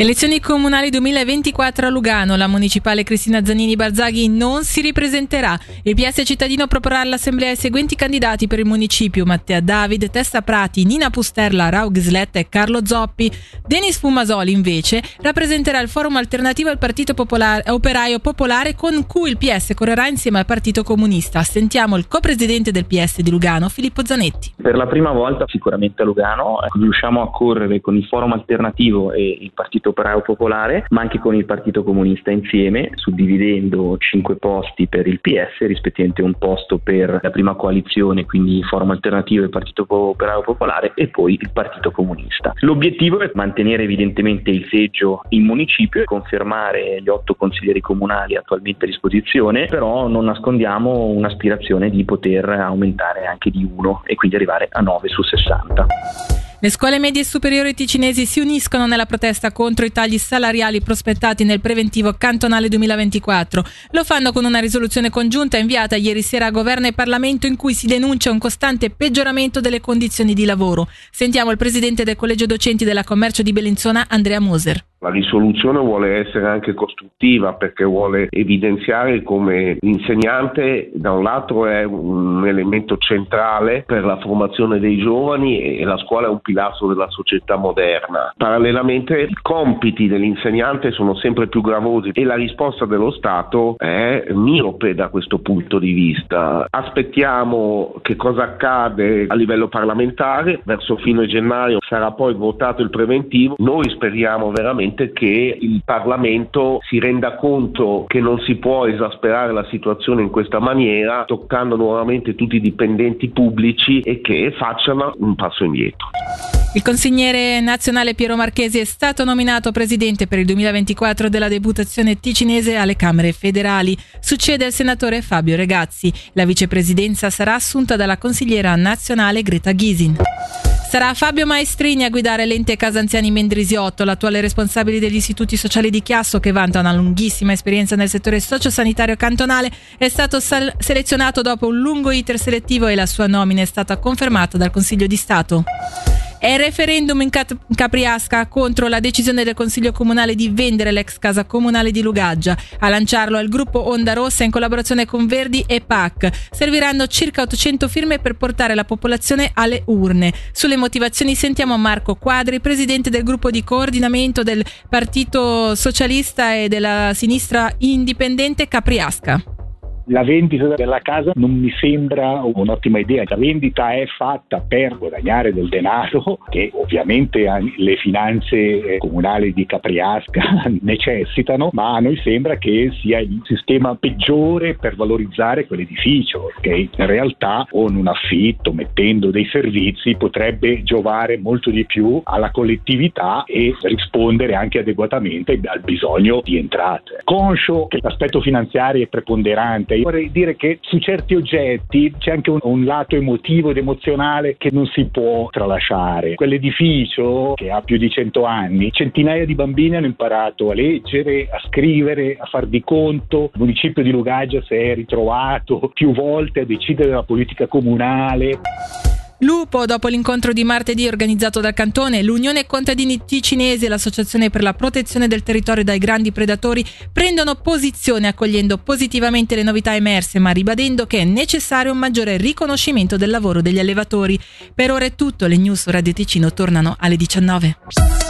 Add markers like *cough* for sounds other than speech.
Elezioni comunali 2024 a Lugano. La municipale Cristina Zanini Barzaghi non si ripresenterà. Il PS cittadino proporrà all'assemblea i seguenti candidati per il municipio: Mattea David, Testa Prati, Nina Pusterla, Raug Sletta e Carlo Zoppi. Denis Fumasoli, invece, rappresenterà il forum alternativo al Partito Popolare, Operaio Popolare con cui il PS correrà insieme al Partito Comunista. Sentiamo il co-presidente del PS di Lugano, Filippo Zanetti. Per la prima volta sicuramente a Lugano riusciamo a correre con il forum alternativo e il Partito Operaio Popolare, ma anche con il Partito Comunista insieme, suddividendo cinque posti per il PS, rispettivamente un posto per la prima coalizione, quindi il Forum Alternativo e Partito Operaio Popolare, e poi il Partito Comunista. L'obiettivo è mantenere evidentemente il seggio in municipio e confermare gli otto consiglieri comunali attualmente a disposizione, però non nascondiamo un'aspirazione di poter aumentare anche di uno e quindi arrivare a 9 su 60. Le scuole medie e superiori ticinesi si uniscono nella protesta contro i tagli salariali prospettati nel preventivo cantonale 2024. Lo fanno con una risoluzione congiunta inviata ieri sera a governo e Parlamento in cui si denuncia un costante peggioramento delle condizioni di lavoro. Sentiamo il presidente del Collegio Docenti della Commercio di Bellinzona, Andrea Moser. La risoluzione vuole essere anche costruttiva perché vuole evidenziare come l'insegnante da un lato è un elemento centrale per la formazione dei giovani e la scuola è un pilastro della società moderna. Parallelamente i compiti dell'insegnante sono sempre più gravosi e la risposta dello Stato è miope da questo punto di vista. Aspettiamo che cosa accade a livello parlamentare, verso fine gennaio sarà poi votato il preventivo, noi speriamo veramente sicuramente che il Parlamento si renda conto che non si può esasperare la situazione in questa maniera, toccando nuovamente tutti i dipendenti pubblici e che facciano un passo indietro. Il consigliere nazionale Piero Marchesi è stato nominato presidente per il 2024 della deputazione ticinese alle Camere federali. Succede al senatore Fabio Regazzi. La vicepresidenza sarà assunta dalla consigliera nazionale Greta Ghisin. Sarà Fabio Maestrini a guidare l'ente Casa Anziani Mendrisiotto, l'attuale responsabile degli istituti sociali di Chiasso che vanta una lunghissima esperienza nel settore sociosanitario cantonale, è stato sal- selezionato dopo un lungo iter selettivo e la sua nomina è stata confermata dal Consiglio di Stato. È referendum in Capriasca contro la decisione del Consiglio Comunale di vendere l'ex casa comunale di Lugaggia. A lanciarlo è il gruppo Onda Rossa in collaborazione con Verdi e PAC. Serviranno circa 800 firme per portare la popolazione alle urne. Sulle motivazioni sentiamo Marco Quadri, presidente del gruppo di coordinamento del Partito Socialista e della sinistra indipendente Capriasca la vendita della casa non mi sembra un'ottima idea. La vendita è fatta per guadagnare del denaro che ovviamente le finanze eh, comunali di Capriasca *laughs* necessitano, ma a noi sembra che sia il sistema peggiore per valorizzare quell'edificio, che in realtà con un affitto, mettendo dei servizi, potrebbe giovare molto di più alla collettività e rispondere anche adeguatamente al bisogno di entrate. Conscio che l'aspetto finanziario è preponderante, vorrei dire che su certi oggetti c'è anche un, un, lato emotivo ed emozionale che non si può tralasciare. Quell'edificio che ha più di cento anni, centinaia di bambini hanno imparato a leggere, a scrivere, a far di conto. Il municipio di Lugaggia si è ritrovato più volte a decidere la politica comunale. Lupo, dopo l'incontro di martedì organizzato dal Cantone, l'Unione Contadini Ticinesi e l'Associazione per la protezione del territorio dai grandi predatori prendono posizione accogliendo positivamente le novità emerse, ma ribadendo che è necessario un maggiore riconoscimento del lavoro degli allevatori. Per ora è tutto, le news su Radio Ticino tornano alle 19.